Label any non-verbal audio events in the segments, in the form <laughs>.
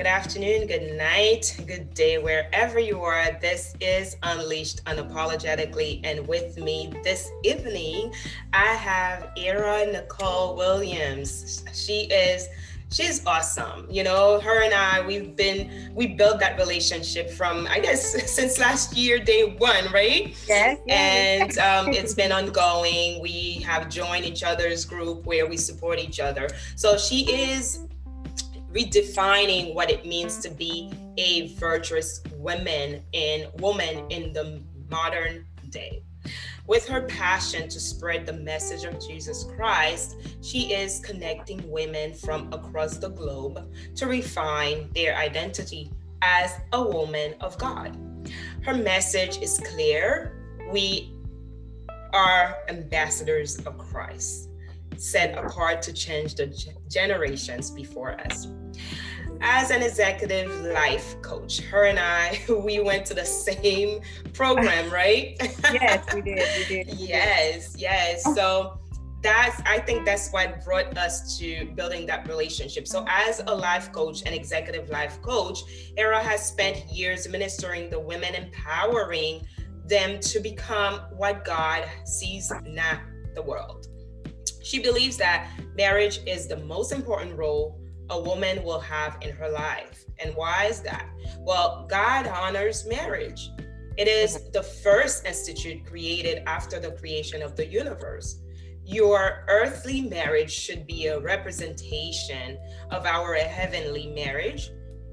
Good afternoon, good night, good day, wherever you are. This is Unleashed Unapologetically. And with me this evening, I have Era Nichole Williams. She is she's awesome. You know, her and I, we've been, we built that relationship from, I guess, <laughs> since last year, day one, right? Yes. yes. And um, <laughs> it's been ongoing. We have joined each other's group where we support each other. So she is redefining what it means to be a virtuous woman in woman in the modern day. With her passion to spread the message of Jesus Christ, she is connecting women from across the globe to refine their identity as a woman of God. Her message is clear. We are ambassadors of Christ, set apart to change the generations before us as an executive life coach. Her and I, <laughs> we went to the same program, <laughs> right? yes, we did. We did. yes, yes. So that's I think that's what brought us to building that relationship. So as a life coach and executive life coach, Era has spent years ministering the women, empowering them to become what God sees not the world. She believes that marriage is the most important role a woman will have in her life. And why is that? Well, God honors marriage. It is mm-hmm. the first institute created after the creation of the universe. Your earthly marriage should be a representation of our heavenly marriage.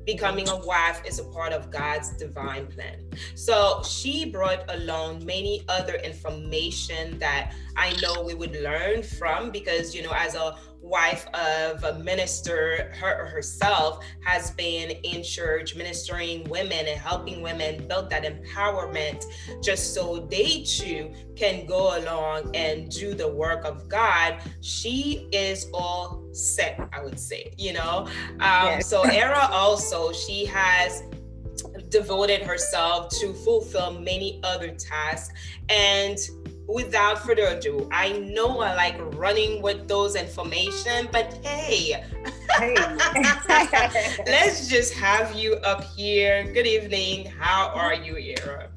Becoming a wife is a part of God's divine plan. So she brought along many other information that I know we would learn from because, you know, as a wife of a minister her herself has been in church ministering women and helping women build that empowerment just so they too can go along and do the work of god. She is all set i would say you know? Um, yes. so era also she has devoted herself to fulfill many other tasks. And without further ado, I know I like running with those information, but hey, hey. <laughs> let's just have you up here. Good evening. How are you, Era?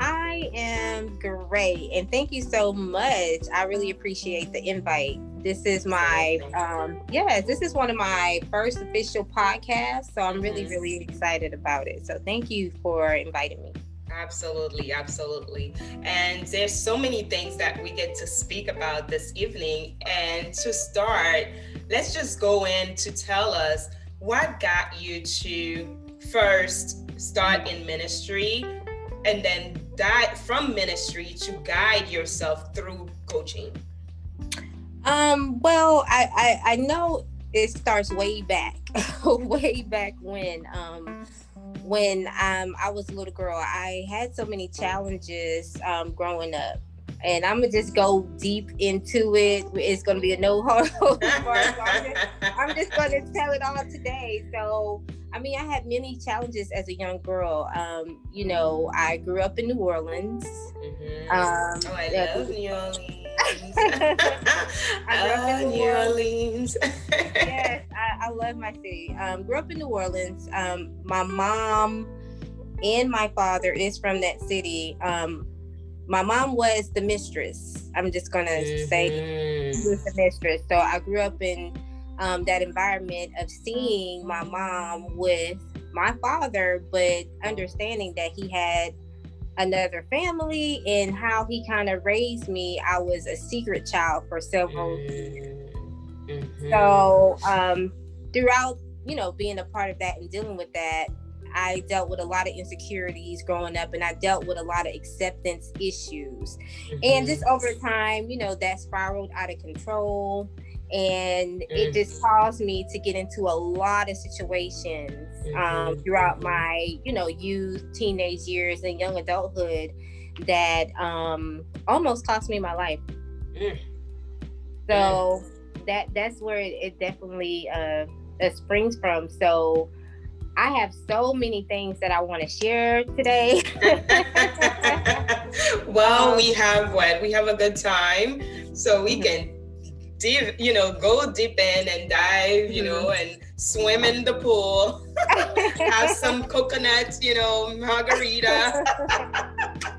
I am great, and thank you so much. I really appreciate the invite. This is my um yes, this is one of my first official podcasts, so I'm really, really excited about it. So thank you for inviting me. Absolutely, absolutely. And there's so many things that we get to speak about this evening. And to start, let's just go in to tell us what got you to first start in ministry and then dive from ministry to guide yourself through coaching. Um, well, I, I, I know it starts way back, <laughs> way back when. Um, when um, I was a little girl, I had so many challenges um, growing up. And I'm gonna just go deep into it. It's gonna be a no <laughs> hard. I'm just gonna tell it all today. So, I mean, I had many challenges as a young girl. Um, you know, I grew up in New Orleans. Mm-hmm. Um, oh, I love New Orleans. <laughs> I grew oh, up in New, <laughs> New Orleans. yes, I, love my city. Um, grew up in New Orleans. Um, my mom and my father is from that city. Um, my mom was the mistress. I'm just gonna mm-hmm. say she was the mistress. So I grew up in um, that environment of seeing my mom with my father, but understanding that he had another family and how he kind of raised me i was a secret child for several years mm-hmm. so um, throughout you know being a part of that and dealing with that i dealt with a lot of insecurities growing up and i dealt with a lot of acceptance issues mm-hmm. and just over time you know that spiraled out of control and mm-hmm. it just caused me to get into a lot of situations um, mm-hmm. throughout my you know youth teenage years and young adulthood that um, almost cost me my life mm. so that that's where it, it definitely uh, it springs from so I have so many things that I want to share today. <laughs> well, we have what? We have a good time. So we mm-hmm. <laughs> can you know, go deep in and dive, you mm-hmm. know, and swim in the pool. <laughs> have some coconut, you know, margarita.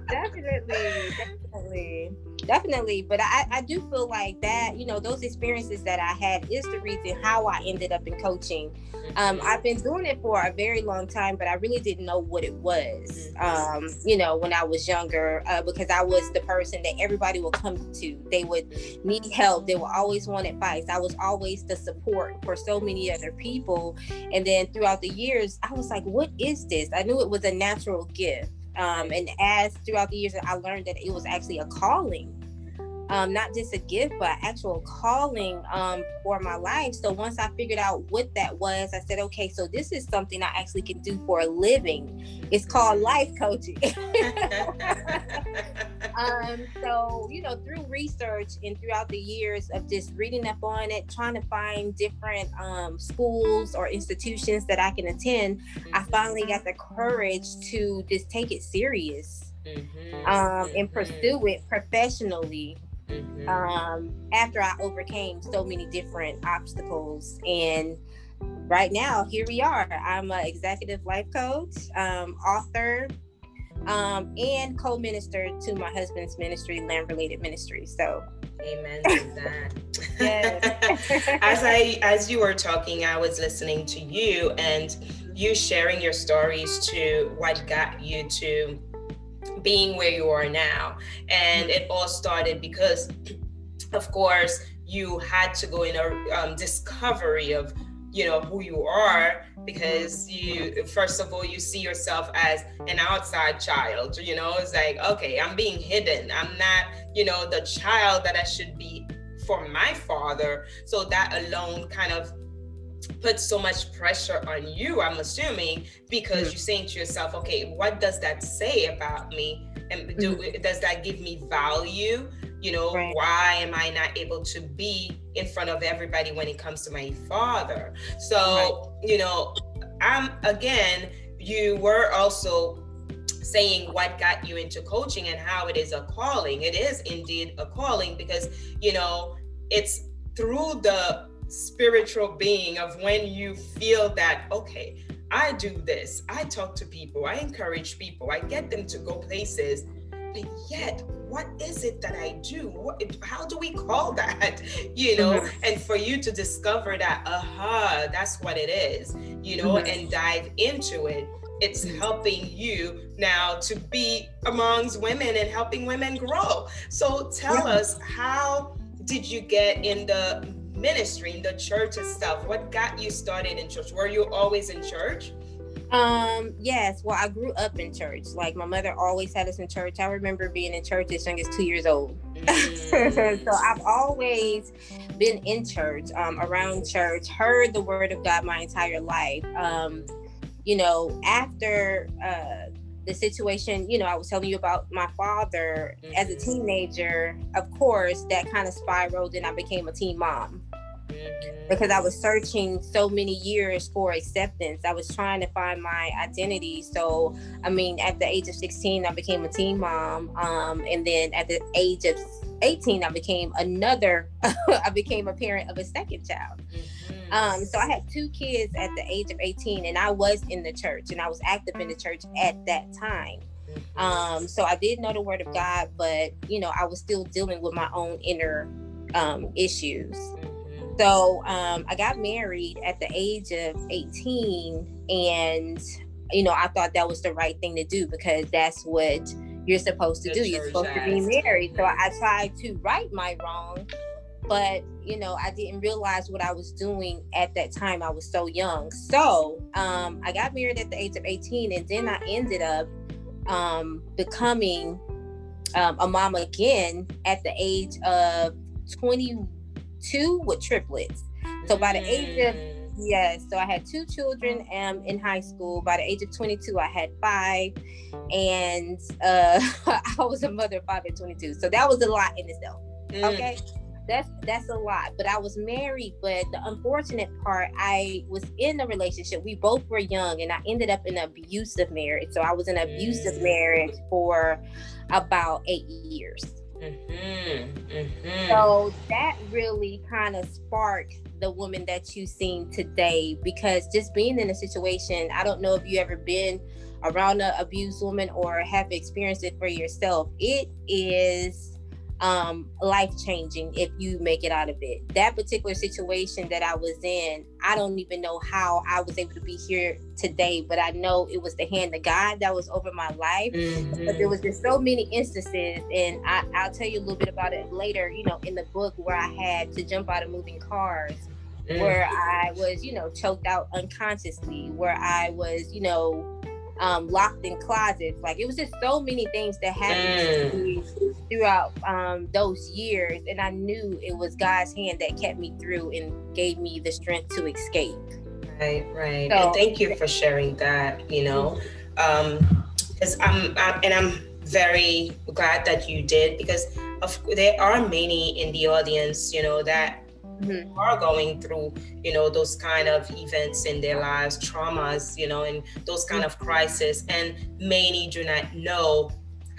definitely, definitely definitely but I, I do feel like that you know those experiences that i had is the reason how i ended up in coaching. Um, mm-hmm. i've been doing it for a very long time but i really didn't know what it was mm-hmm. um, you know when i was younger uh, because i was the person that everybody would come to. They would need help. They would always want advice. I was always the support for so many other people. And then throughout the years i was like what is this? I knew it was a natural gift um, and as throughout the years, I learned that it was actually a calling, um, not just a gift, but actual calling um, for my life. So once I figured out what that was, I said, okay, so this is something I actually can do for a living. It's called life coaching. <laughs> <laughs> <laughs> um, so, you know, through research and throughout the years of just reading up on it, trying to find different um, schools or institutions that I can attend, I finally got the courage to just take it serious. Mm-hmm. Um, and pursue it professionally mm-hmm. um, after I overcame so many different obstacles. And right now, here we are. I'm an executive life coach, um, author, um, and co-minister to my husband's ministry, Lamb related ministry. So Amen to that. <laughs> as I as you were talking, I was listening to you and you sharing your stories to what got you to being where you are now. And it all started because, <clears throat> of course, you had to go in a um, discovery of you know who you are because you first of all you see yourself as an outside child you know it's like okay i'm being hidden i'm not you know the child that i should be for my father so that alone kind of put so much pressure on you, I'm assuming, because mm-hmm. you're saying to yourself, okay, what does that say about me? And do, mm-hmm. does that give me value? You know, right. why am I not able to be in front of everybody when it comes to my father? So, right. you know, I'm again, you were also saying what got you into coaching and how it is a calling. It is indeed a calling because, you know, it's through the spiritual being of when you feel that, okay, I do this, I talk to people, I encourage people, I get them to go places, but yet, what is it that I do? What, how do we call <laughs> that? You know, mm-hmm. and for you to discover that, aha, that's what it is, you know, mm-hmm. and dive into it it's mm-hmm. helping you now to be amongst women and helping women grow. So tell yeah. us how did you get in the ministry in the church itself? What got you started in church? Were you always in church? Um, yes. Well, I grew up in church. Like my mother always had us in church. I remember being in church as young as two years old. <laughs> Mm. so I've always been in church, um, around church, heard the word of God my entire life. Um, you know, after uh the situation, you know, I was telling you about my father mm-hmm. as a mm-hmm. teenager, of course, that kind of spiraled and I became a teen mom. Mm-hmm. Because I was searching so many years for acceptance. I was trying to find my identity. So, I mean, at the age of 16, I became a teen mom. Um, and then at the age of 18, I became another, <laughs> I became a parent of a second child. Mm-hmm. Um, so I had two kids at the age of 18, and I was in the church and I was active in the church at that time. Mm-hmm. Um, so I did know the word of God, but you know, I was still dealing with my own inner um, issues. So um, I got married at the age of 18, and you know, I thought that was the right thing to do because that's what you're supposed to the do. You're supposed to be married. So I tried to right my wrong, but you know, I didn't realize what I was doing at that time. I was so young. So um, I got married at the age of 18, and then I ended up um, becoming um, a mom again at the age of 22 with triplets. So by the age of mm. Yes. So I had two children um, in high school. By the age of 22, I had five. And uh, <laughs> I was a mother of five at 22. So that was a lot in itself. Mm. Okay. That's that's a lot. But I was married. But the unfortunate part, I was in a relationship. We both were young, and I ended up in an abusive marriage. So I was in an abusive mm. marriage for about eight years. Mm-hmm. Mm-hmm. So that really kind of sparked the woman that you seen today because just being in a situation, I don't know if you ever been around an abused woman or have experienced it for yourself. It is um, life changing if you make it out of it. That particular situation that I was in, I don't even know how I was able to be here today, but I know it was the hand of God that was over my life. Mm-hmm. But there was just so many instances, and I, I'll tell you a little bit about it later. You know, in the book where I had to jump out of moving cars. Mm. Where I was, you know, choked out unconsciously, where I was, you know, um, locked in closets. Like it was just so many things that happened throughout um, those years, and I knew it was God's hand that kept me through and gave me the strength to escape. Right, right. So, and thank you for sharing that. You know, because um, I'm, I'm and I'm very glad that you did because of there are many in the audience, you know, that mm-hmm. are going through, you know, those kind of events in their lives, traumas, you know, and those kind of crises. And many do not know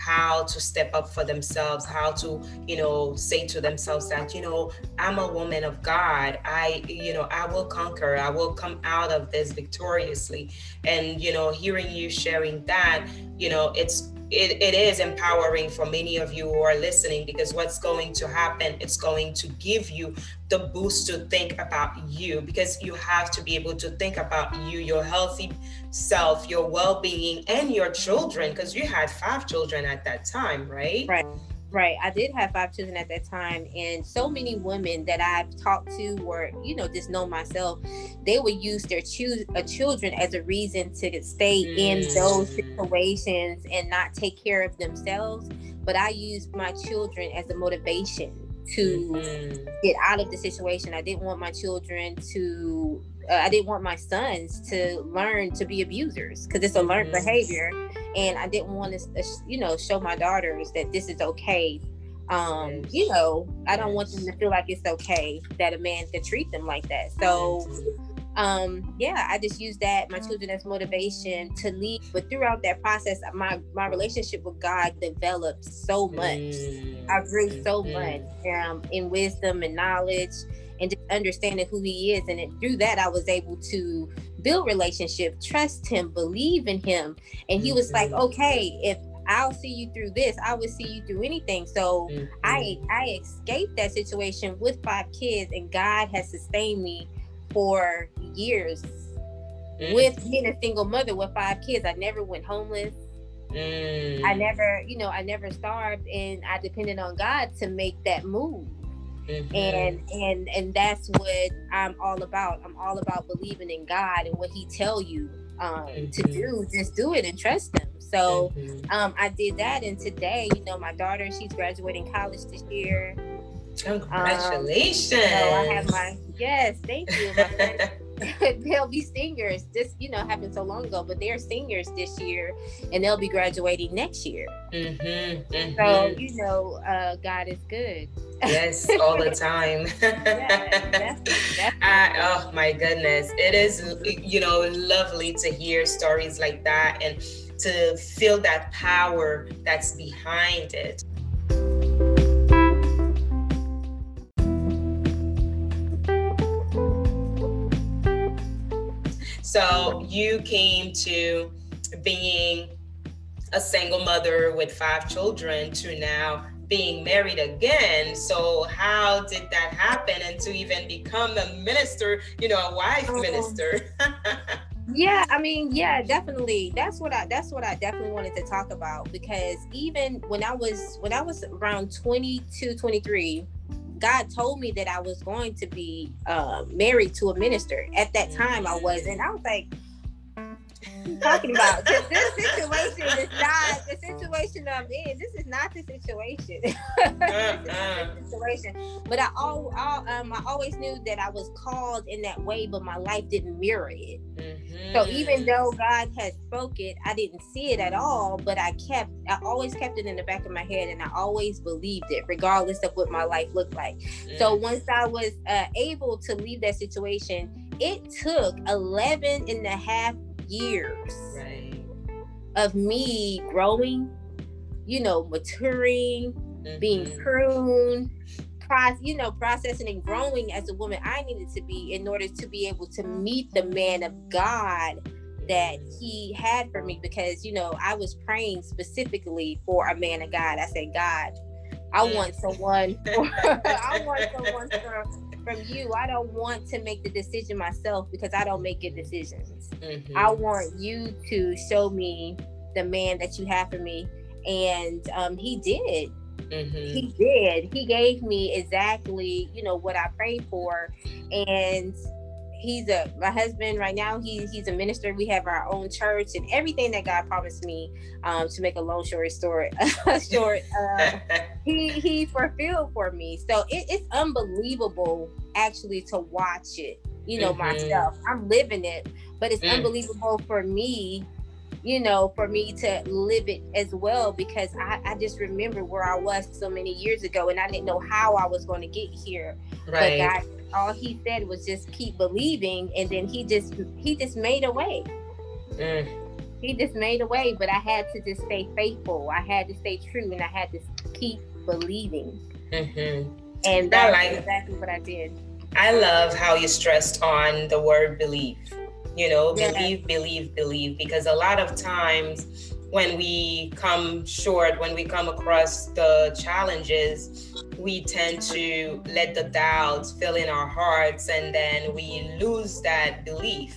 how to step up for themselves how to you know say to themselves that you know i'm a woman of god i you know i will conquer i will come out of this victoriously and you know hearing you sharing that you know it's it, it is empowering for many of you who are listening because what's going to happen it's going to give you the boost to think about you because you have to be able to think about you your healthy self your well-being and your children because you had five children at that time right? Right Right. I did have five children at that time. And so many women that I've talked to or, you know, just know myself, they would use their choo- uh, children as a reason to stay mm. in those mm. situations and not take care of themselves. But I used my children as a motivation to mm-hmm. get out of the situation. I didn't want my children to uh, I didn't want my sons to learn to be abusers because it's a learned mm-hmm. behavior, and I didn't want to, uh, you know, show my daughters that this is okay. Um, you know, I don't want them to feel like it's okay that a man could treat them like that. So, um, yeah, I just use that my children as motivation to lead. But throughout that process, my my relationship with God developed so much. I grew so mm-hmm. much um, in wisdom and knowledge and just understanding who he is. And it, through that, I was able to build relationship, trust him, believe in him. And he was like, mm-hmm. okay, if I'll see you through this, I will see you through anything. So mm-hmm. I I escaped that situation with five kids, and God has sustained me for years mm-hmm. with being a single mother with five kids. I never went homeless. Mm. I never, you know, I never starved, and I depended on God to make that move. Mm-hmm. And and and that's what I'm all about. I'm all about believing in God and what He tell you um, mm-hmm. to do. Just do it and trust Him. So um, I did that, and today, you know, my daughter she's graduating college this year. Congratulations! Um, so I have my yes, thank you. <laughs> <laughs> They'll be seniors. This, you know, happened so long ago, but they're seniors this year, and they'll be graduating next year. Mm-hmm, mm-hmm. So you know, uh, God is good. yes, all the time. <laughs> yeah, <laughs> I, oh my goodness, it is you know lovely to hear stories like that and to feel that power that's behind it. So you came to being a single mother with five children to now being married again. So how did that happen and to even become a minister, you know, a wife um, minister? <laughs> yeah, I mean, yeah, definitely. That's what I that's what I definitely wanted to talk about because even when I was when I was around 22, 23, God told me that I was going to be uh, married to a minister. At that time, I was, and I was like, talking about this, this situation is not the situation I'm in. This is not the situation. <laughs> the situation. But I all, all um, I always knew that I was called in that way, but my life didn't mirror it. Mm-hmm. So even though God had spoke it, I didn't see it at all. But I kept, I always kept it in the back of my head, and I always believed it, regardless of what my life looked like. Mm-hmm. So mm. once I was uh, able to leave that situation, it took 11 and a half years right. of me growing, you know, maturing, mm-hmm. being pruned, process, you know, processing and growing as a woman I needed to be in order to be able to meet the man of God that he had for me because you know I was praying specifically for a man of God. I said, God, I mm. want someone. For, <laughs> I want someone from, from you. I don't want to make the decision myself because I don't make good decisions. Mm-hmm. I want you to show me the man that you have for me, and um, he did. Mm-hmm. He did. He gave me exactly, you know, what I prayed for, and he's a my husband right now. He he's a minister. We have our own church and everything that God promised me. Um, to make a long story short, <laughs> short, uh, <laughs> he he fulfilled for me. So it, it's unbelievable actually to watch it. You know mm-hmm. myself. I'm living it, but it's mm. unbelievable for me you know, for me to live it as well because I, I just remember where I was so many years ago and I didn't know how I was going to get here. Right. But God, all He said was just keep believing, and then He just He just made a way. Mm. He just made a way, but I had to just stay faithful. I had to stay true, and I had to keep believing. Mm-hmm. And that's like, exactly what I did. I love how you stressed on the word believe you know believe believe believe because a lot of times when we come short when we come across the challenges we tend to let the doubts fill in our hearts and then we lose that belief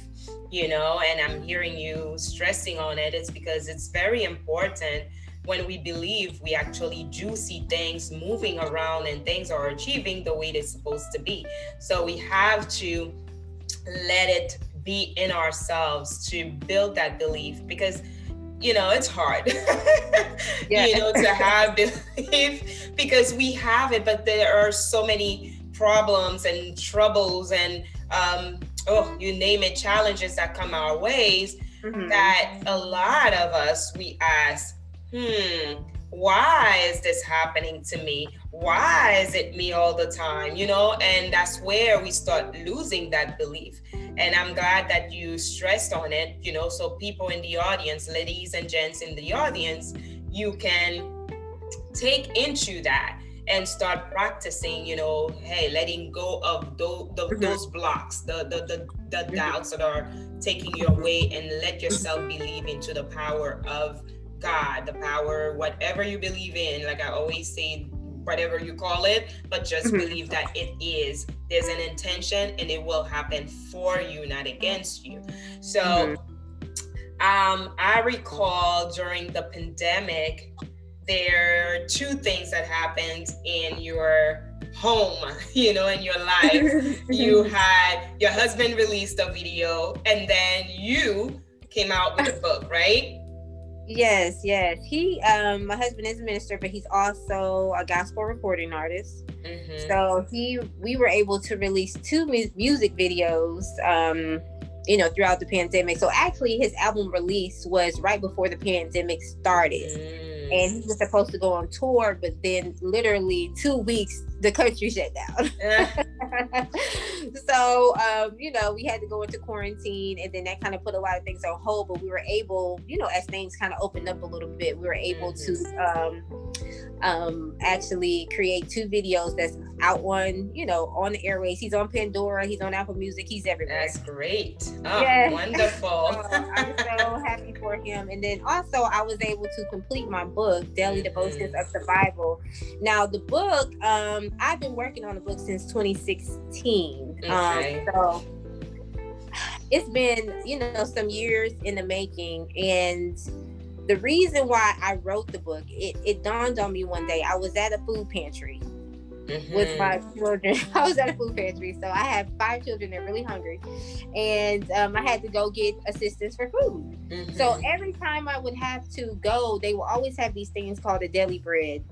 you know? And i'm hearing you stressing on it. It's because it's very important when we believe we actually do see things moving around and things are achieving the way they're supposed to be. So we have to let it be in ourselves to build that belief because you know it's hard <laughs> yeah. you know to have belief because we have it but there are so many problems and troubles and um, oh you name it challenges that come our ways mm-hmm. that a lot of us we ask hmm why is this happening to me why is it me all the time you know and that's where we start losing that belief and i'm glad that you stressed on it you know so people in the audience ladies and gents in the audience you can take into that and start practicing you know hey letting go of those, mm-hmm. those blocks the the, the, the mm-hmm. doubts that are taking you away and let yourself believe into the power of god the power whatever you believe in like i always say whatever you call it, but just mm-hmm. believe that it is. There's an intention and it will happen for you, not against you. So mm-hmm. um, I recall during the pandemic, there are two things that happened in your home, <laughs> you know, in your life. <laughs> you had your husband released a video and then you came out with a book, right? Yes, yes. He, um, my husband is a minister, but he's also a gospel recording artist. Mm-hmm. So he, we were able to release two mu- music videos, um, you know, throughout the pandemic. So actually, his album release was right before the pandemic started. Mm and he was supposed to go on tour, but then literally two weeks the country shut down. <laughs> so um, you know, we had to go into quarantine, and then that kind of put a lot of things on hold. But we were able, you know, as things kind of opened up a little bit, we were able to um, um, actually create two videos that's out on, you know, on the airways. He's on Pandora, he's on Apple Music, he's everywhere. That's great. Oh, yeah. <laughs> wonderful. so I'm so happy for him. And then also, I was able to complete my book, Daily mm-hmm. Devotions of Survival. Now, the book, um, I've been working on the book since 2016. Um, okay. Um, so it's been, you know, some years in the making. And the reason why I wrote the book, it, it dawned on me one day. I was at a food pantry mm-hmm. with my children. <laughs> I was at a food pantry, so I have five children. They're really hungry, and um, I had to go get assistance for food. Mm-hmm. So every time I would have to go, they will always have these things called a Daily Bread.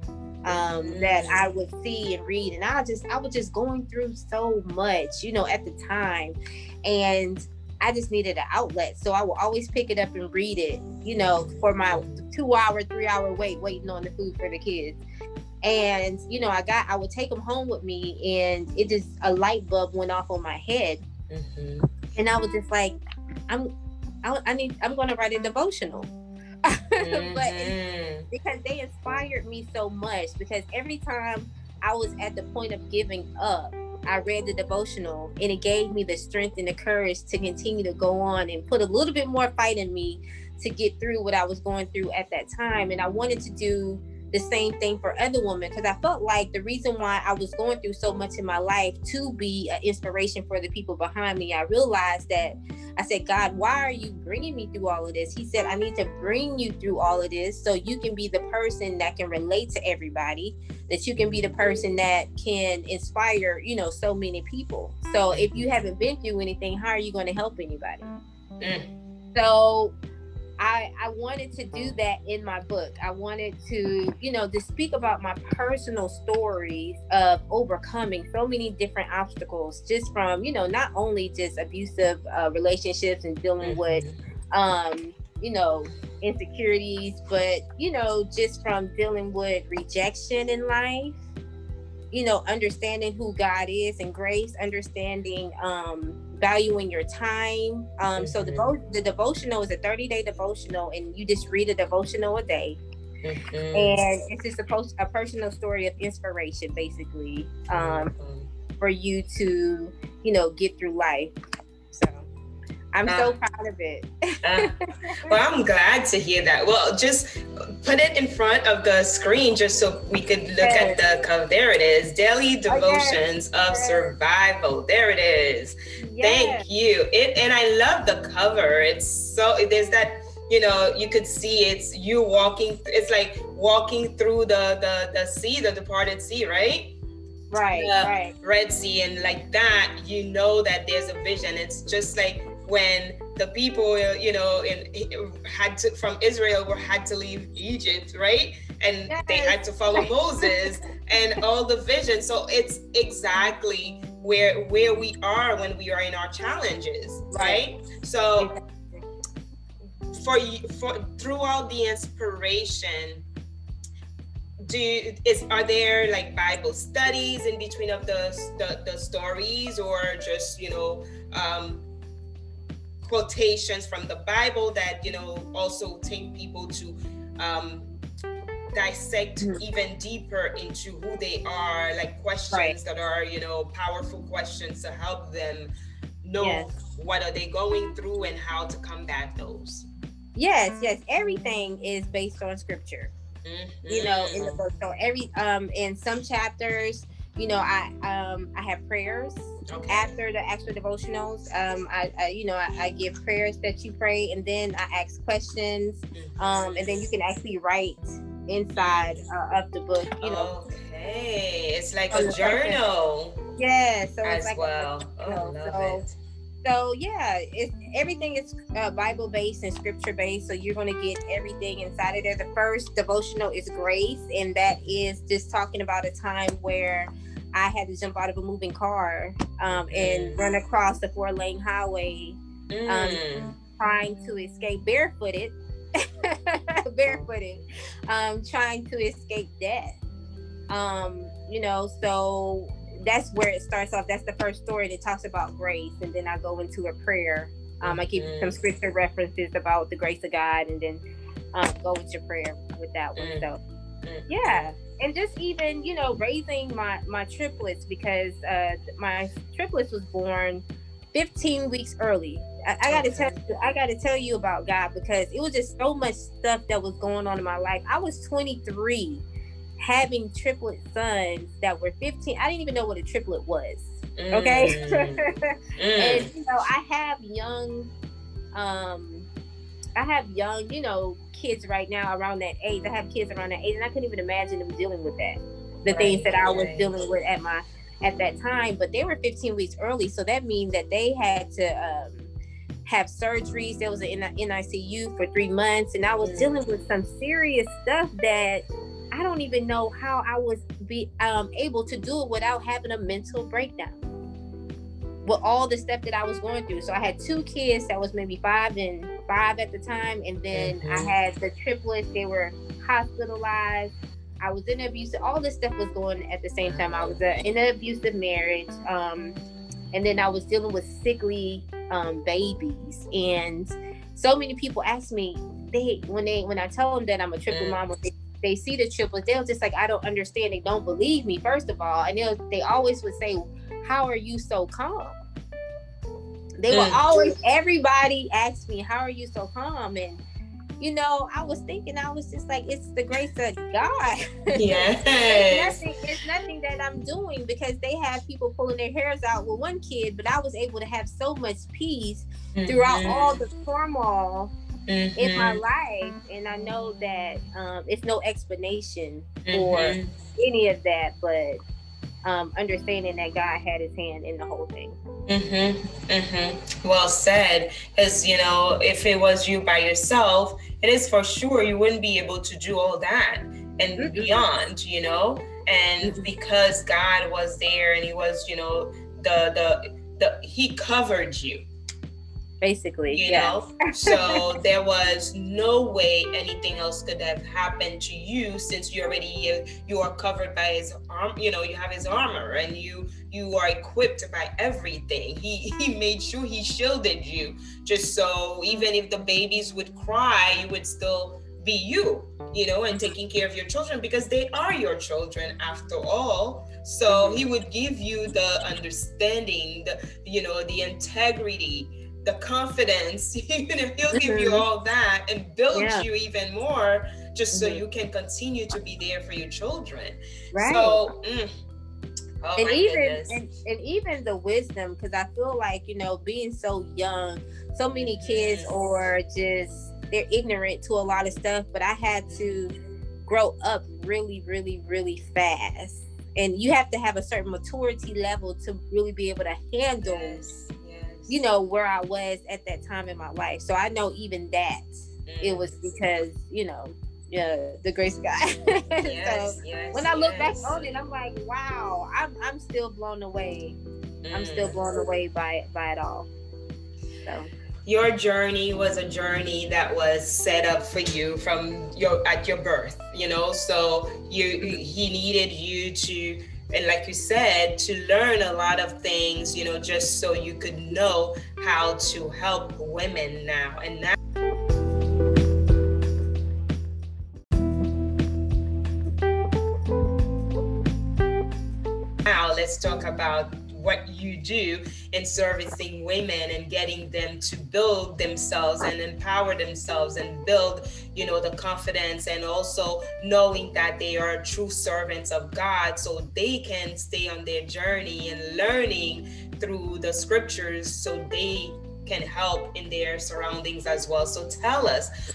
Um, that I would see and read, and I just I was just going through so much, you know, at the time, and I just needed an outlet. So I will always pick it up and read it, you know, for my two hour, three hour wait, waiting on the food for the kids and you know i got i would take them home with me and it just a light bulb went off on my head mm-hmm. and i was just like i'm I, I, need i'm going to write a devotional <laughs> mm-hmm. but because they inspired me so much because every time I was at the point of giving up, I read the devotional and it gave me the strength and the courage to continue to go on and put a little bit more fight in me to get through what I was going through at that time. And I wanted to do the same thing for other women because I felt like the reason why I was going through so much in my life to be an inspiration for the people behind me, I realized that I said, God, why are you bringing me through all of this? He said, I need to bring you through all of this so you can be the person that can relate to everybody, that you can be the person that can inspire, you know, so many people. So if you haven't been through anything, how are you going to help anybody? Mm. So I, I wanted to do that in my book. I wanted to, you know, to speak about my personal stories of overcoming so many different obstacles, just from, you know, not only just abusive uh, relationships and dealing with, mm-hmm. um, you know, insecurities, but, you know, just from dealing with rejection in life, you know, understanding who God is and grace, understanding, um, valuing your time. Um, so the mm-hmm. the devotional is a 30 day devotional, and you just read a devotional a day. Mm-hmm. And it's just a, post, a personal story of inspiration, basically, um, mm-hmm. for you to, you know, get through life. I'm uh, so proud of it. uh, <laughs> well, I'm glad to hear that. Well, just put it in front of the screen just so we could look yes. at the cover. There it is. Daily Devotions oh, yes. of yes. Survival. There it is. Thank you. It and I love the cover. It's so there's that you know you could see it's you walking it's like walking through the the the sea the departed sea right right right red sea and like that you know that there's a vision it's just like when the people, you know, in had to from Israel were had to leave Egypt, right? And yes. they had to follow <laughs> Moses and all the vision. So it's exactly where where we are when we are in our challenges, right? So for you for throughout the inspiration do is are there like bible studies in between of the the, the stories or just you know um quotations from the Bible that you know also take people to um, dissect mm. even deeper into who they are, like questions right. that are you know powerful questions to help them know yes. what are they going through and how to combat those. Yes, yes, everything is based on scripture. Mm-hmm. You know, in the mm-hmm. book. So every um in some chapters you know i um i have prayers okay. after the actual devotionals. Um I, I you know I, I, give prayers that you pray and then i ask questions. Mm-hmm. um and then you can actually write inside uh, of the book you know. Okay it's like a journal yeah so as like well. A, oh, love so, it so yeah it's everything is uh, bible based and scripture based so you're going to get everything inside of there the first devotional is grace and that is just talking about a time where i had to jump out of a moving car um, and mm. run across the four lane highway um, mm. trying to escape barefooted <laughs> barefooted um, trying to escape death um, you know so that's where it starts off. That's the first story that talks about grace, and then I go into a prayer. Um, I give you some mm-hmm. scripture references about the grace of God, and then um, go with your prayer with that one. So, mm-hmm. yeah, and just even you know raising my my triplets because uh, my triplets was born 15 weeks early. I, I got to tell you, I got to tell you about God because it was just so much stuff that was going on in my life. I was 23 having triplet sons that were 15 i didn't even know what a triplet was okay mm. <laughs> mm. and you know i have young um i have young you know kids right now around that age i have kids around that age and i couldn't even imagine them dealing with that the right, things that i was right. dealing with at my at that time but they were 15 weeks early so that means that they had to um, have surgeries there was an NICU for three months and I was mm. dealing with some serious stuff that I don't even know how I was be um, able to do it without having a mental breakdown with all the stuff that I was going through. So I had two kids that was maybe five and five at the time, and then mm-hmm. I had the triplets. They were hospitalized. I was in abusive. All this stuff was going at the same time. I was uh, in an abusive marriage, um, and then I was dealing with sickly um, babies and so many people ask me they when they when I tell them that I'm a triple mm. mom, they, they see the triplets, they'll just like I don't understand. They don't believe me first of all, and they'll, they always would say, "How are you so calm?" They mm. will always everybody asks me, "How are you so calm?" and you know, I was thinking, I was just like, it's the grace of God. <laughs> Yes. it's, nothing, it's nothing that I'm doing because they have people pulling their hairs out with one kid, but I was able to have so much peace mm-hmm. throughout all the turmoil mm-hmm. in my mm-hmm. life. And I know that um, it's no explanation for mm-hmm. any of that, but um, understanding that God had His hand in the whole thing. Mm-hmm. Mm-hmm. Well said. Because you know, if it was you by yourself, it is for sure you wouldn't be able to do all that and mm-hmm. beyond. You know, and because God was there and He was, you know, the the the He covered you basically you know? So there was no way anything else could have happened to you since you already uh, you are covered by his arm you know you have his armor and you you are equipped by everything. He he made sure he shielded you just so even if the babies would cry you would still be you you know and taking care of your children because they are your children after all. So he would give you the understanding the you know the integrity the confidence <laughs> you know he'll give you mm-hmm. all that and build yeah. you even more just so mm-hmm. you can continue to be there for your children. Right. so mm, oh and even and, and, even the wisdom because i feel like you know being so young so many kids or just they're ignorant to a lot of stuff but i had to grow up really really really fast. And you have to have a certain maturity level to really be able to handle yes you know where I was at that time in my life. So I know even that mm. it was because you know yeah, the grace of God. <laughs> Yes, so yes, when I look yes. back on it, I'm like, wow, I'm I'm still blown away. Mm. I'm still mm. blown away by it by it all. So your journey was a journey that was set up for you from your at your birth, you know. So you he needed you to and like you said to learn a lot of things you know just so you could know how to help women now. And now let's talk about what you do in servicing women and getting them to build themselves and empower themselves and build you know the confidence and also knowing that they are true servants of god so they can stay on their journey and learning through the scriptures so they can help in their surroundings as well. So tell us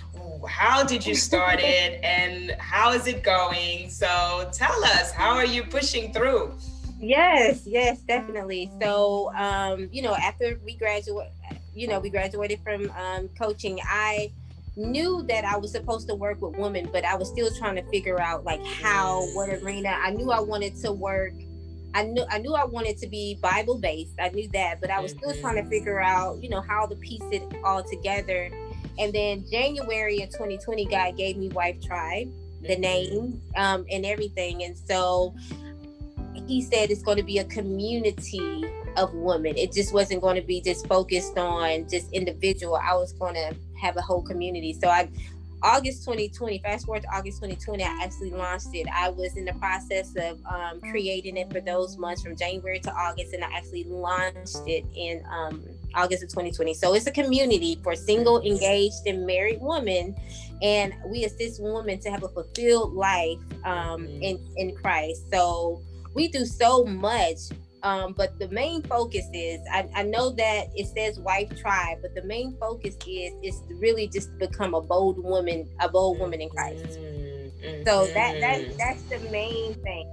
how did you start it and how is it going? So tell us how are you pushing through Yes, yes, <laughs> definitely. So, um, you know, after we graduate, you know, we graduated from um, coaching, I knew that I was supposed to work with women, but I was still trying to figure out like how, what arena. I knew I wanted to work. I knew I knew I wanted to be Bible based. I knew that, but I was still trying to mm-hmm. figure out, you know, how to piece it all together. And then January of 2020, God gave me Wife Tribe, the mm-hmm. name, um, and everything. And so he said it's going to be a community of women. It just wasn't going to be just focused on just individual. I was going to have a whole community. So I August 2020, fast forward to August 2020, I actually launched it. I was in the process of um, creating it for those months from January to August, and I actually launched it in um, August of 2020. So it's a community for single, engaged, and married women, and we assist women to have a fulfilled life um, mm-hmm. in in Christ. So we do so much um, but the main focus is I, I, know that it says wife tribe but the main focus is is really just to become a bold woman a bold woman in christ. Mm-hmm. so that that that's the main thing.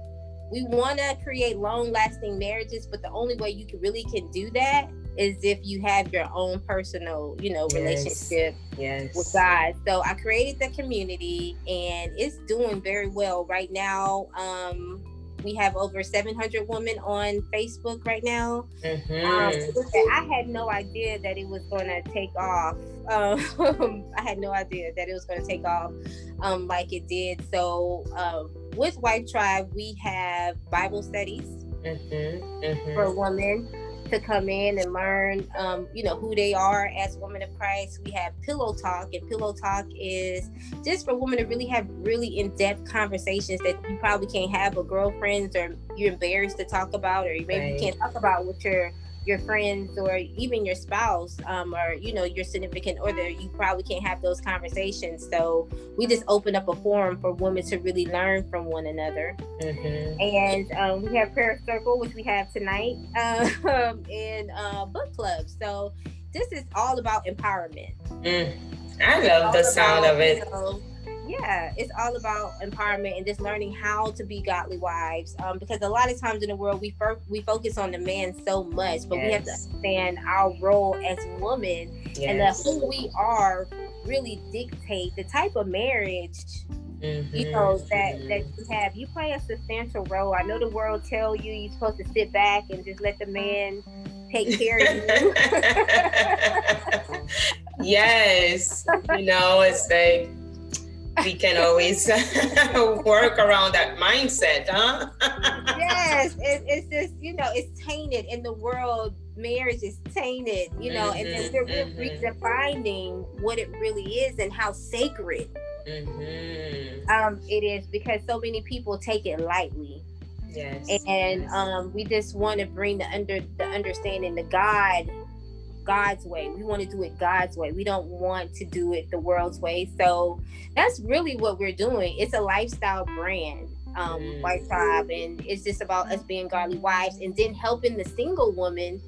We want to create long lasting marriages but the only way you can really can do that is if you have your own personal you know relationship yes. with god. So i created the community and it's doing very well right now. Um we have over 700 women on Facebook right now. Mm-hmm. <laughs> Um, I had no idea that it was going to take off. Um, I had no idea that it was going to take off um, like it did. So, uh, with Wife Tribe, we have Bible studies mm-hmm. Mm-hmm. for women. To come in and learn, um, you know, who they are as women of Christ. We have Pillow Talk, and Pillow Talk is just for women to really have really in-depth conversations that you probably can't have with girlfriends or you're embarrassed to talk about, or maybe right. you can't talk about with your your friends or even your spouse um, or you know your significant other you probably can't have those conversations. So we just open up a forum for women to really learn from one another. Mm-hmm. and um, we have prayer circle which we have tonight <laughs> um, and uh, book club so this is all about empowerment. Mm. i love the sound about, of it. you know, yeah it's all about empowerment and just learning how to be godly wives um, because a lot of times in the world we fir- we focus on the man so much but yes. we have to understand our role as women yes. and that who we are really dictate the type of marriage Mm-hmm. you know that that you have you play a substantial role i know the world tell you you're supposed to sit back and just let the man take care of you <laughs> yes you know it's like we can always <laughs> work around that mindset, huh? yes, <laughs> it, it's just you know it's tainted in the world. Marriage is tainted, you know, mm-hmm, and we're mm-hmm. redefining what it really is and how sacred mm-hmm. um, it is because so many people take it lightly. Yes, and yes. Um, we just want to bring the under the understanding the God God's way. We want to do it God's way. We don't want to do it the world's way. So that's really what we're doing. It's a lifestyle brand, um, mm. Wife Tribe, and it's just about us being godly wives and then helping the single woman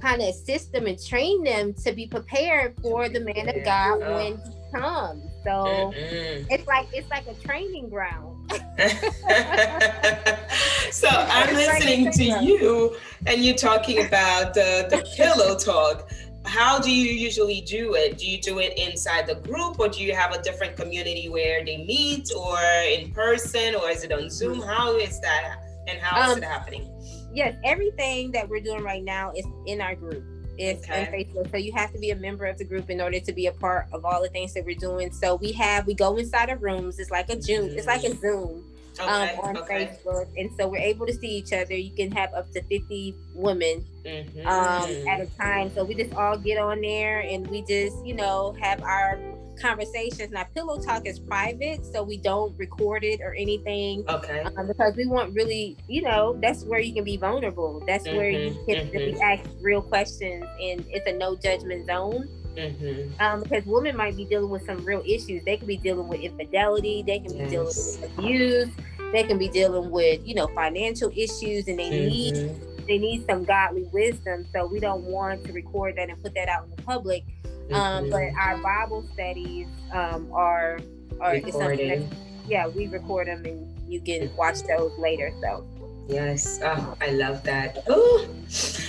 kind of assist them and train them to be prepared for the man of God when he comes. So mm it's like it's like a training ground. <laughs> <laughs> so I'm listening to you and you're talking about the, the pillow talk. How do you usually do it? Do you do it inside the group or do you have a different community where they meet or in person or is it on Zoom? Mm-hmm. How is that and how is um, it happening? Yes, everything that we're doing right now is in our group. It's okay. Facebook. So you have to be a member of the group in order to be a part of all the things that we're doing. So we have we go inside of rooms. It's like a Zoom. It's like a Zoom. Um, okay, um, on okay. Facebook, and so we're able to see each other. You can have up to fifty women mm-hmm. um, at a time. So we just all get on there, and we just you know have our conversations. Now, Pillow Talk is private, so we don't record it or anything. Okay. Um, because we want really, you know, that's where you can be vulnerable. That's mm-hmm, where you mm-hmm, can mm-hmm. really ask real questions, and it's a no judgment zone. Mm-hmm. Um, because women might be dealing with some real issues. They could be dealing with infidelity. They can be yes. dealing with abuse. They can be dealing with, you know, financial issues, and they need mm-hmm. they need some godly wisdom. So we don't want to record that and put that out in the public um, but mm-hmm. our Bible studies um, are are that, yeah, we record them and you can watch those later. So Yes. Oh, I love that. Oh,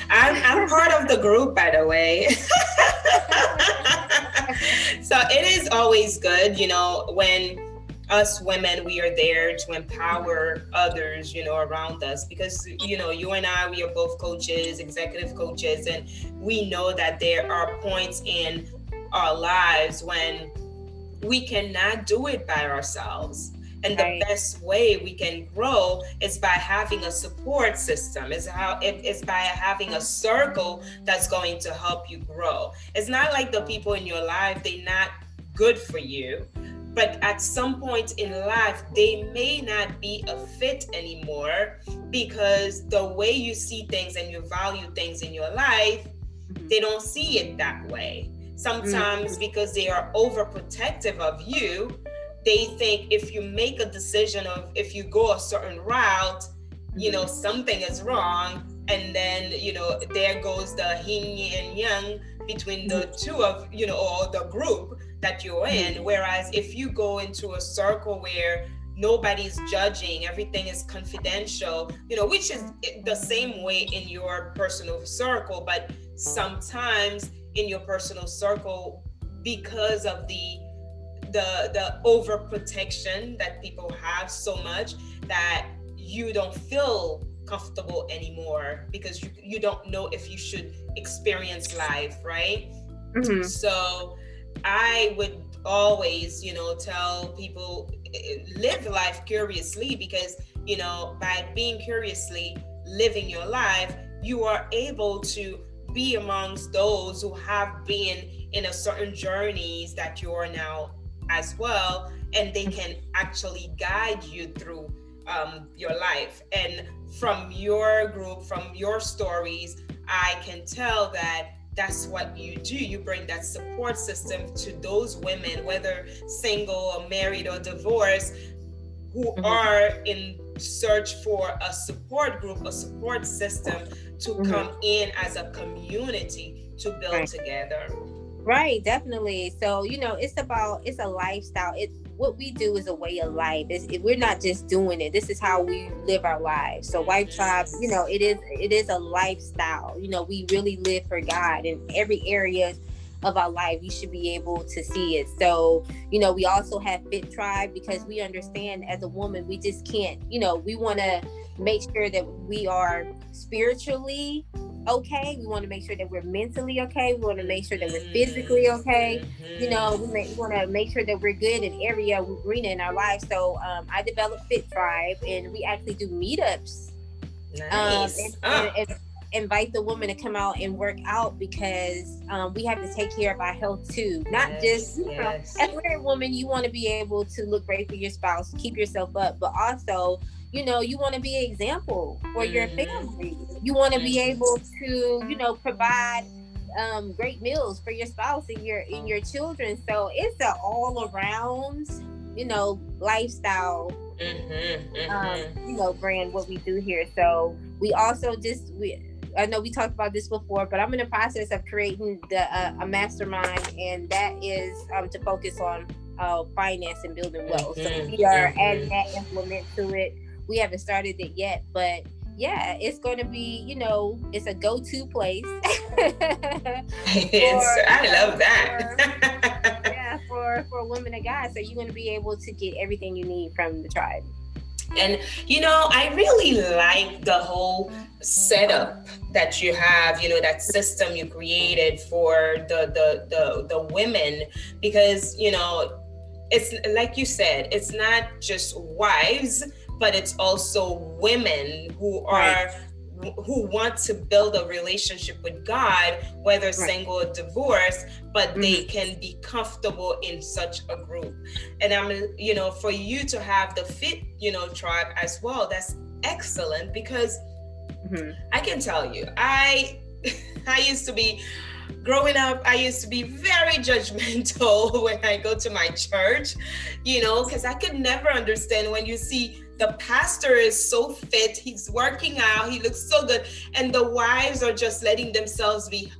I'm, I'm part of the group, by the way. <laughs> so it is always good, you know, when us women, we are there to empower others, you know, around us because, you know, you and I, we are both coaches, executive coaches, and we know that there are points in our lives when we cannot do it by ourselves. And the right. best way we can grow is by having a support system. Is how it is by having a circle that's going to help you grow. It's not like the people in your life, they're not good for you but at some point in life they may not be a fit anymore because the way you see things and you value things in your life mm-hmm. they don't see it that way sometimes mm-hmm. because they are overprotective of you they think if you make a decision of if you go a certain route you know mm-hmm. something is wrong and then you know there goes the yin and yang between the two of you know or the group that you're in. Mm-hmm. Whereas if you go into a circle where nobody's judging, everything is confidential, you know, which is the same way in your personal circle, but sometimes in your personal circle, because of the the the overprotection that people have so much that you don't feel comfortable anymore because you, you don't know if you should experience life right mm-hmm. so I would always, you know, tell people live life curiously because, you know, by being curiously living your life, you are able to be amongst those who have been in a certain journeys that you are now as well and they can actually guide you through um, your life. And from your group from your stories i can tell that that's what you do you bring that support system to those women whether single or married or divorced who mm-hmm. are in search for a support group a support system to mm-hmm. come in as a community to build right. together right definitely so you know it's about it's a lifestyle it what we do is a way of life. It's, it, we're not just doing it. This is how we live our lives. So wife tribe you know it is it is a lifestyle. You know we really live for god in every area of our life. You should be able to see it. So you know we also have fit tribe because we understand as a woman we just can't you know we want to make sure that we are spiritually okay. We want to make sure that we're mentally okay. We want to make sure that we're physically okay. Mm-hmm. You know, we, we want to make sure that we're good in every arena in our life. So um, I developed Fit Tribe, and we actually do meetups. Nice. Um, and, oh. and, and invite the woman to come out and work out because um, we have to take care of our health too. Not yes, just you yes. know, as a woman, you want to be able to look great for your spouse, keep yourself up, but also you know you want to be an example for your mm-hmm. family you want to be mm-hmm. able to you know provide um, great meals for your spouse and your and your children so it's an all around you know lifestyle mm-hmm, mm-hmm. Um, you know brand what we do here so we also just we I know we talked about this before, but I'm in the process of creating the uh, a mastermind, and that is um, to focus on uh, finance and building wealth. So mm-hmm, we are adding that implement to it we haven't started it yet, but yeah, it's going to be, you know, it's a go-to place. <laughs> <laughs> for, I love that. for, <laughs> yeah, for for women and guys, so you're going to be able to get everything you need from the tribe. And you know, I really like the whole setup that you have, you know, that system you created for the the the, the women because, you know, it's like you said, it's not just wives but it's also women who are right. who want to build a relationship with God, whether right. single or divorced, but mm-hmm. they can be comfortable in such a group. And I'm, you know, for you to have the fit, you know, tribe as well, that's excellent because mm-hmm. I can tell you, I <laughs> I used to be growing up, I used to be very judgmental <laughs> when I go to my church, you know, because I could never understand when you see the pastor is so fit, he's working out, he looks so good, and the wives are just letting themselves be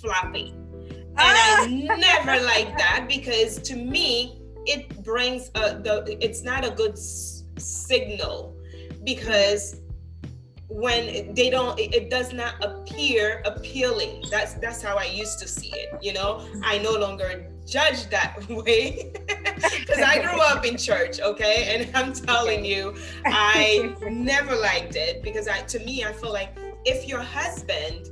floppy. And ah. I never <laughs> like that because to me, it brings a, the it's not a good s- signal because when they don't it does not appear appealing that's that's how i used to see it you know i no longer judge that <laughs> way <laughs> because I grew up in church, okay? And <laughs> I'm telling you, I never liked it because I to me I feel like if your husband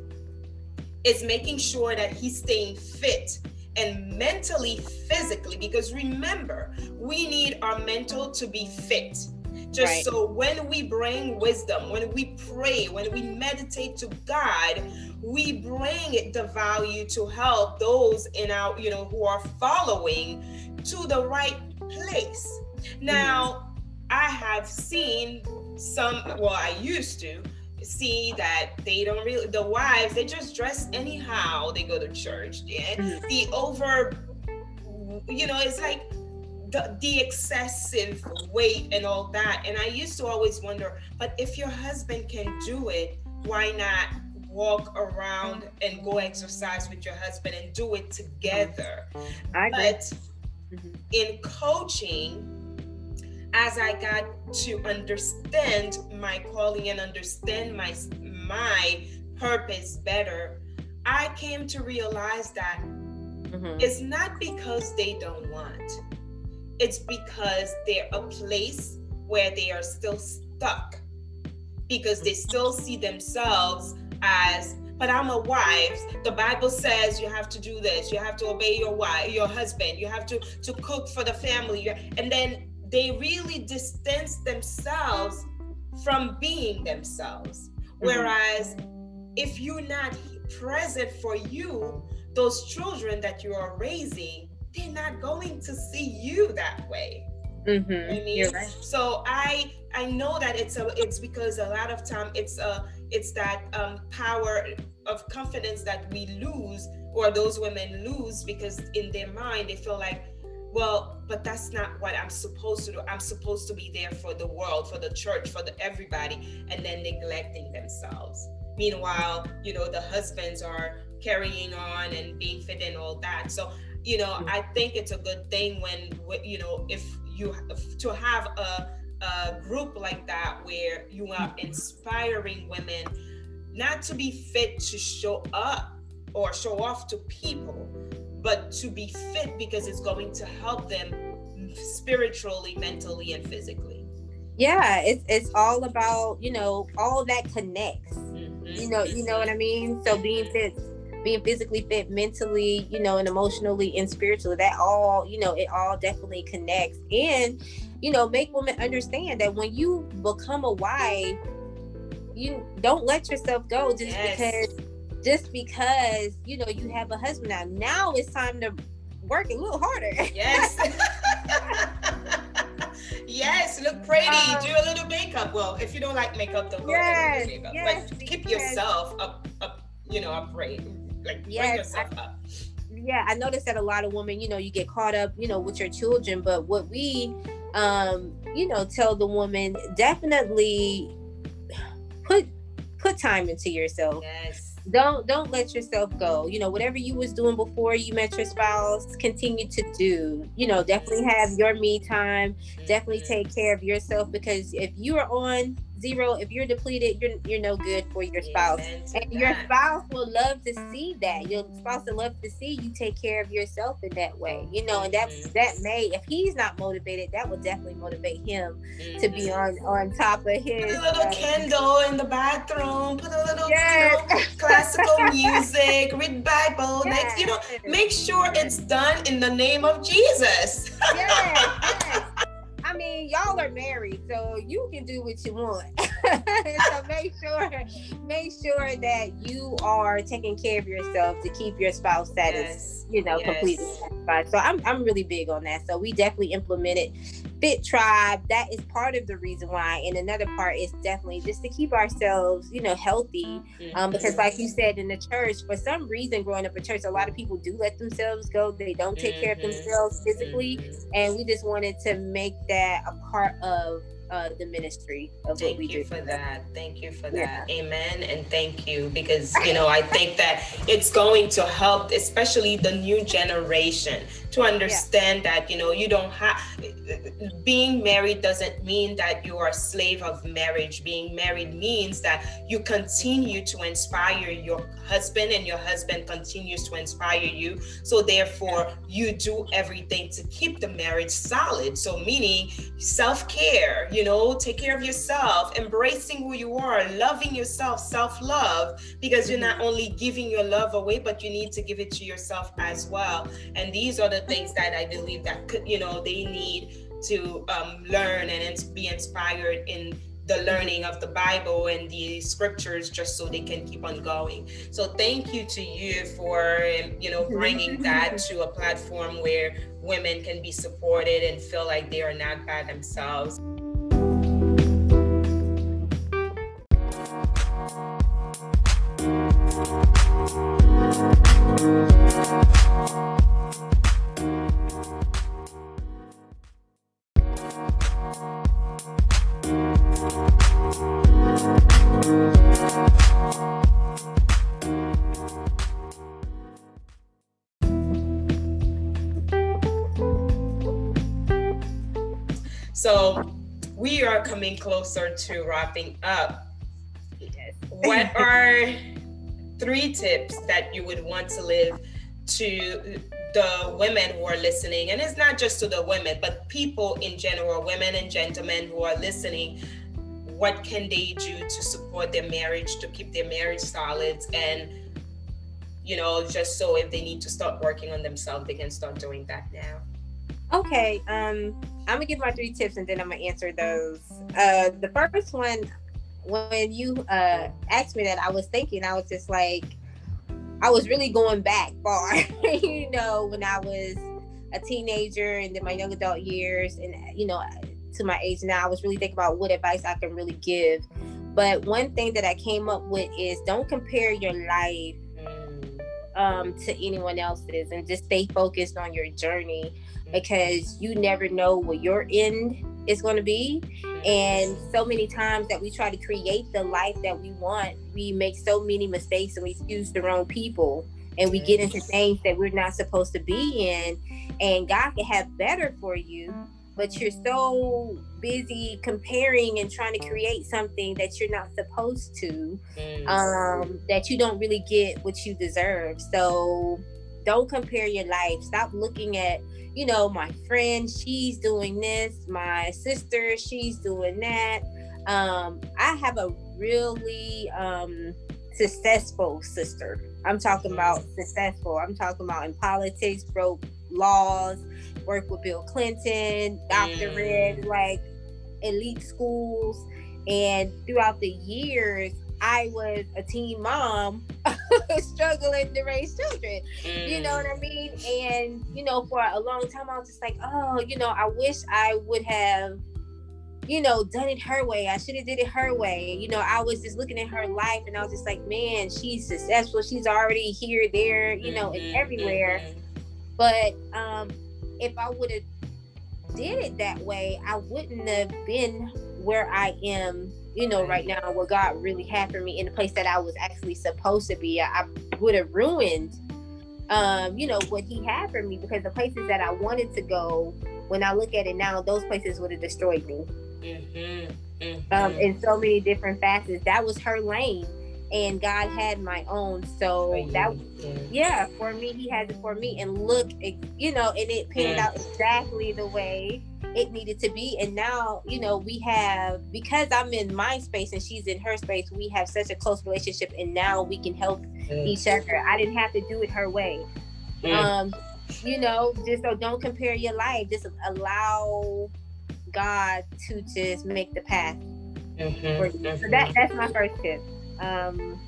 is making sure that he's staying fit and mentally physically because remember, we need our mental to be fit. Just right. so when we bring wisdom, when we pray, when we meditate to God, we bring the value to help those in our, you know, who are following to the right place. Now. I have seen some, well, I used to see that they don't really, the wives, they just dress anyhow. They go to church. And mm-hmm. the over, you know, it's like, the, the excessive weight and all that. And I used to always wonder, but if your husband can do it, why not walk around and go exercise with your husband and do it together? I. But mm-hmm. in coaching, as I got to understand my calling and understand my my purpose better, I came to realize that mm-hmm. it's not because they don't want it's because they're a place where they are still stuck because they still see themselves as but I'm a wife. The Bible says you have to do this. You have to obey your wife, your husband. You have to to cook for the family. And then they really distance themselves from being themselves. Mm-hmm. Whereas if you're not present for you, those children that you are raising, they're not going to see you that way. Mm-hmm. I mean, right. so I I know that it's a it's because a lot of time it's a it's that um, power of confidence that we lose or those women lose because in their mind they feel like well but that's not what i'm supposed to do i'm supposed to be there for the world for the church for the everybody and then neglecting themselves meanwhile you know the husbands are carrying on and being fit and all that so you know mm-hmm. i think it's a good thing when you know if you to have a, a group like that where you are mm-hmm. inspiring women not to be fit to show up or show off to people but to be fit because it's going to help them spiritually mentally and physically yeah it's it's all about you know all that connects mm-hmm. you know you know what i mean so being fit being physically fit mentally you know and emotionally and spiritually that all you know it all definitely connects. And you know make women understand that when you become a wife you don't let yourself go just yes. because just because you know you have a husband. Now now it's time to work a little harder. Yes. <laughs> Yes look pretty. Um, do a little makeup. Well if you don't like makeup don't go yes, makeup. Yes, but keep yourself up up you know upright like yes, bring yourself I, up. Yeah i noticed that a lot of women you know you get caught up you know with your children but what we um you know tell the woman definitely put put time into yourself. Yes. Don't don't let yourself go. You know whatever you was doing before you met your spouse continue to do. You know definitely have your me time. Definitely mm-hmm. take care of yourself because if you are on zero, if you're depleted, you're you're no good for your spouse. And your spouse will love to see that. Your spouse will love to see you take care of yourself in that way. You know, and that mm-hmm. that may if he's not motivated, that will definitely motivate him mm-hmm. to be mm-hmm. on on top of his. Put a little uh, candle in the bathroom. Put a little yes. you <laughs> know, classical music. Read Bible. Yes. Next, you know, make sure it's done in the name of Jesus. <laughs> yes. Yes. I mean, y'all are married, so you can do what you want. <laughs> so make sure, make sure that you are taking care of yourself to keep your spouse satisfied, yes. you know, yes. completely satisfied. So I'm, I'm really big on that. So we definitely implemented Fit Tribe. That is part of the reason why. And another part is definitely just to keep ourselves, you know, healthy. Um, because like you said in the church, for some reason, growing up in church, a lot of people do let themselves go. They don't take care of mm-hmm. themselves physically, mm-hmm. and we just wanted to make that a part of uh, the ministry of thank what we do. you for that. Thank you for that. Yeah. Amen. And thank you because, you know, I think that it's going to help, especially the new generation to understand yeah. that, you know, you don't have, being married doesn't mean that you are a slave of marriage. Being married means that you continue to inspire your husband and your husband continues to inspire you. So therefore, you do everything to keep the marriage solid. So meaning self-care, you know, take care of yourself, embracing who you are, loving yourself, self-love, because you're not only giving your love away, but you need to give it to yourself as well. And these are the things that I believe that could, you know, they need to um, learn and be inspired in the learning of the Bible and the scriptures just so they can keep on going. So thank you to you for you know bringing that to a platform where women can be supported and feel like they are not by themselves. Closer to wrapping up. Yes. What <laughs> are three tips that you would want to live to the women who are listening? And it's not just to the women, but people in general, women and gentlemen who are listening. What can they do to support their marriage, to keep their marriage solid? And, you know, just so if they need to start working on themselves, they can start doing that now. Okay. Um, I'm gonna give my three tips and then I'm gonna answer those. Uh, the first one, when you uh asked me that, I was thinking, I was just like, I was really going back far, <laughs> you know, when I was a teenager and then my young adult years and you know to my age now i was really thinking about what advice i can really give but one thing that i came up with is don't compare your life um, to anyone else's and just stay focused on your journey because you never know what your end is going to be. And so many times that we try to create the life that we want we make so many mistakes and we choose the wrong people and we get into things that we're not supposed to be in and god can have better for you but you're so busy comparing and trying to create something that you're not supposed to um, that you don't really get what you deserve. So don't compare your life. Stop looking at you know my friend she's doing this my sister she's doing that. Um, i have a really um, successful sister. I'm talking about successful. I'm talking about in politics broke laws work with Bill Clinton, doctorate, mm. like elite schools. And throughout the years, I was a teen mom <laughs> struggling to raise children. Mm. You know what I mm. mean? And, you know, for a long time, I was just like, oh, you know, I wish I would have you know, done it her way. I should have did it her way. You know, I was just looking at her life and I was just like, man, she's successful. She's already here, there, you know, mm-hmm, and everywhere. Mm-hmm. But um, if I would have did it that way, I wouldn't have been where I am, you know, right now, what God really had for me in the place that I was actually supposed to be. I, I would have ruined, um, you know, what He had for me because the places that I wanted to go, when I look at it now, those places would have destroyed me. Mm-hmm. Mm-hmm. Um, in so many different facets. That was her lane and God had my own. So that, yeah, for me, He had it for me. And look, you know, and it panned out exactly the way it needed to be. And now, you know, we have because I'm in my space and she's in her space, we have such a close relationship, and now we can help each other. I didn't have to do it her way. Um, you know, just so don't compare your life. Just allow God to just make the path mm-hmm, for you. So that that's my first tip. Um,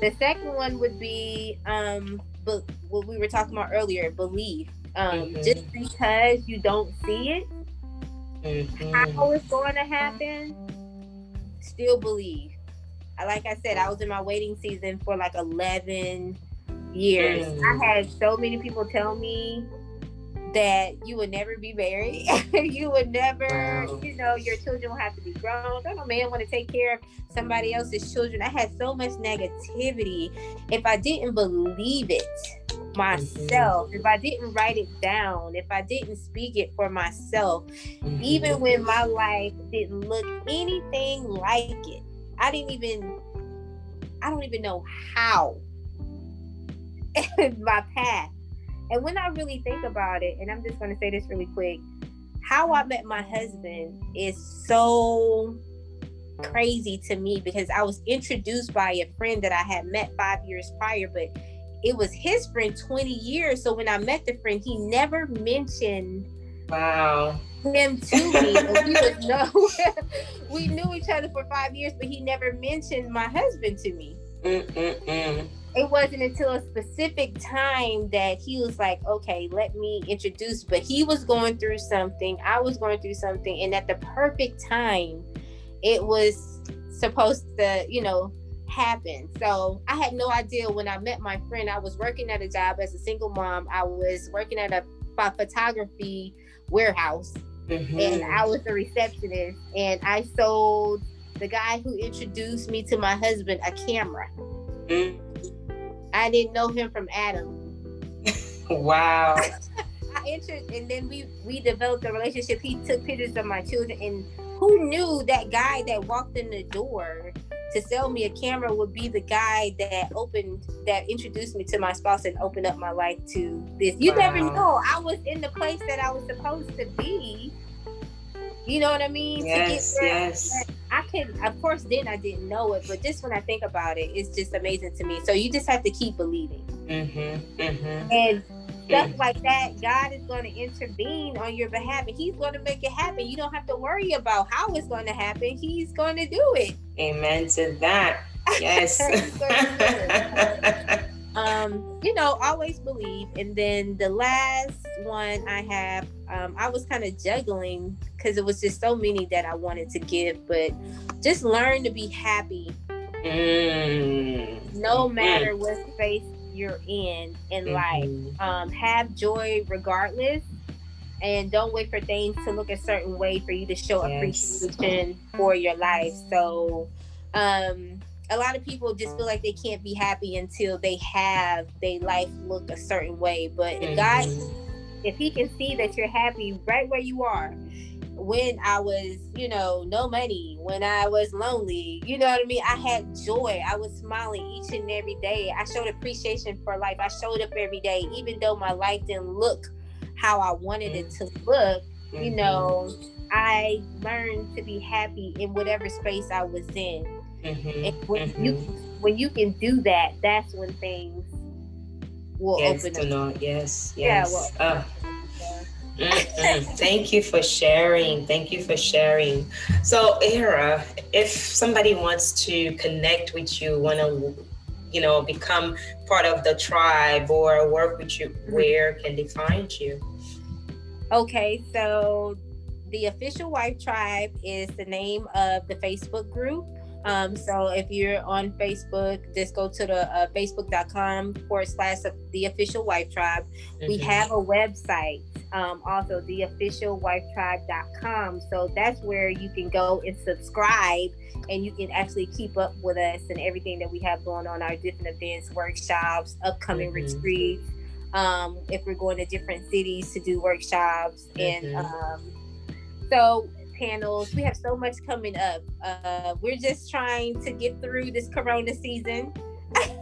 the second one would be um, but what we were talking about earlier, believe. Um, mm-hmm. Just because you don't see it, mm-hmm. how it's going to happen, still believe. Like I said, I was in my waiting season for like 11 years. Mm-hmm. I had so many people tell me that you would never be married. <laughs> you would never, you know, your children will have to be grown. I Don't a man want to take care of somebody else's children. I had so much negativity. If I didn't believe it myself, mm-hmm. if I didn't write it down, if I didn't speak it for myself, mm-hmm. even when my life didn't look anything like it, I didn't even, I don't even know how <laughs> my path and when I really think about it, and I'm just going to say this really quick, how I met my husband is so crazy to me because I was introduced by a friend that I had met five years prior, but it was his friend 20 years. So when I met the friend, he never mentioned wow him to me. <laughs> we no, <laughs> we knew each other for five years, but he never mentioned my husband to me. Mm-mm-mm it wasn't until a specific time that he was like, okay, let me introduce. But he was going through something, I was going through something, and at the perfect time, it was supposed to, you know, happen. So I had no idea when I met my friend. I was working at a job as a single mom. I was working at a photography warehouse, mm-hmm. and I was the receptionist. And I sold the guy who introduced me to my husband a camera. Mm-hmm I didn't know him from Adam. wow. <laughs> I entered, and then we we developed a relationship. He took pictures of my children, and who knew that guy that walked in the door to sell me a camera would be the guy that opened that introduced me to my spouse and opened up my life to this. You wow. never know. I was in the place that I was supposed to be. You know what I mean? Yes, yes. I can, of course, then I didn't know it, but just when I think about it, it's just amazing to me. So you just have to keep believing. Mm-hmm, mm-hmm. And stuff like that, God is going to intervene on your behalf and He's going to make it happen. You don't have to worry about how it's going to happen. He's going to do it. Amen to that. Yes. <laughs> <laughs> um, you know, always believe. And then the last one I have, um, I was kind of juggling because it was just so many that I wanted to give, but just learn to be happy. Mm. No matter mm. what space you're in in mm-hmm. life. Um, have joy regardless. And don't wait for things to look a certain way for you to show yes. appreciation for your life. So um a lot of people just feel like they can't be happy until they have their life look a certain way. But mm-hmm. God, if He can see that you're happy right where you are, when I was, you know, no money, when I was lonely, you know what I mean? I had joy. I was smiling each and every day. I showed appreciation for life. I showed up every day, even though my life didn't look how I wanted it to look. You mm-hmm. know, I learned to be happy in whatever space I was in. Mm-hmm. And when mm-hmm. you when you can do that, that's when things will yes, open up. Yes, yes. Yeah, well, Thank you for sharing. Thank you for sharing. So, Era, if somebody wants to connect with you, want to, you know, become part of the tribe or work with you, mm-hmm. where can they find you? Okay, so the official wife tribe is the name of the Facebook group. Um, so if you're on Facebook, just go to the uh, facebook.com forward slash the official wife tribe. Mm-hmm. We have a website, um, also the official wife tribe.com. So that's where you can go and subscribe and you can actually keep up with us and everything that we have going on, our different events, workshops, upcoming mm-hmm. retreats. Um, if we're going to different cities to do workshops mm-hmm. and um, so panels. We have so much coming up. Uh, we're just trying to get through this Corona season.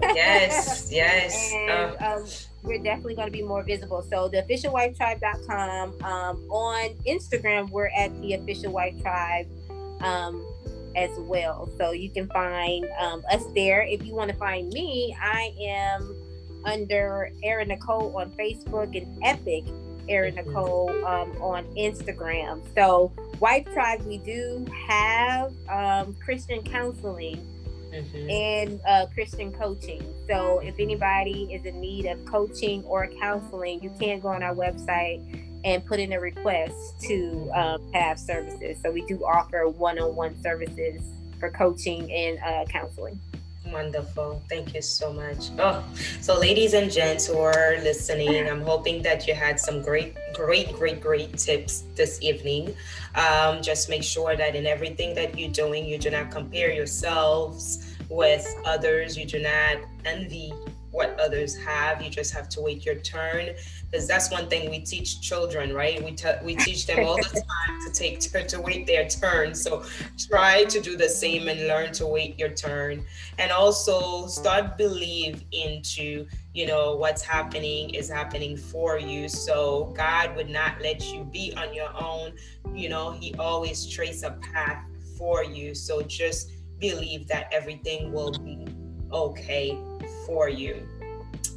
yes, <laughs> yes. and um, we're definitely going to be more visible. So the officialwifetribe.com. Um, on Instagram, we're at the official wife tribe um, as well. So you can find um, us there. If you want to find me, I am under Era Nichole on Facebook and Epic Era Nichole um, on Instagram. So, Wife Tribe, we do have um, Christian counseling mm-hmm. and uh, Christian coaching. So, if anybody is in need of coaching or counseling, you can go on our website and put in a request to um, have services. So, we do offer one on one services for coaching and uh, counseling. Wonderful. Thank you so much. Oh, so ladies and gents who are listening, I'm hoping that you had some great, great, great, great tips this evening. Um, just make sure that in everything that you're doing, you do not compare yourselves with others. You do not envy what others have. You just have to wait your turn because that's one thing we teach children, right? We t- we teach them all the <laughs> time to take to wait their turn. So try to do the same and learn to wait your turn, and also start believe into you know what's happening is happening for you. So God would not let you be on your own. You know He always trace a path for you. So just believe that everything will be okay for you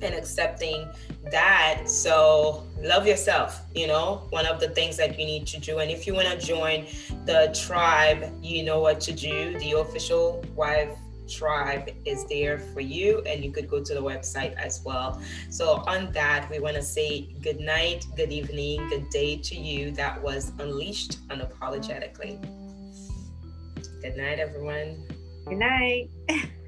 and accepting that. So love yourself, you know, one of the things that you need to do. And if you want to join the tribe, you know what to do. The official wife tribe is there for you and you could go to the website as well so on that we want to say good night good evening good day to you that was unleashed unapologetically good night everyone good night <laughs>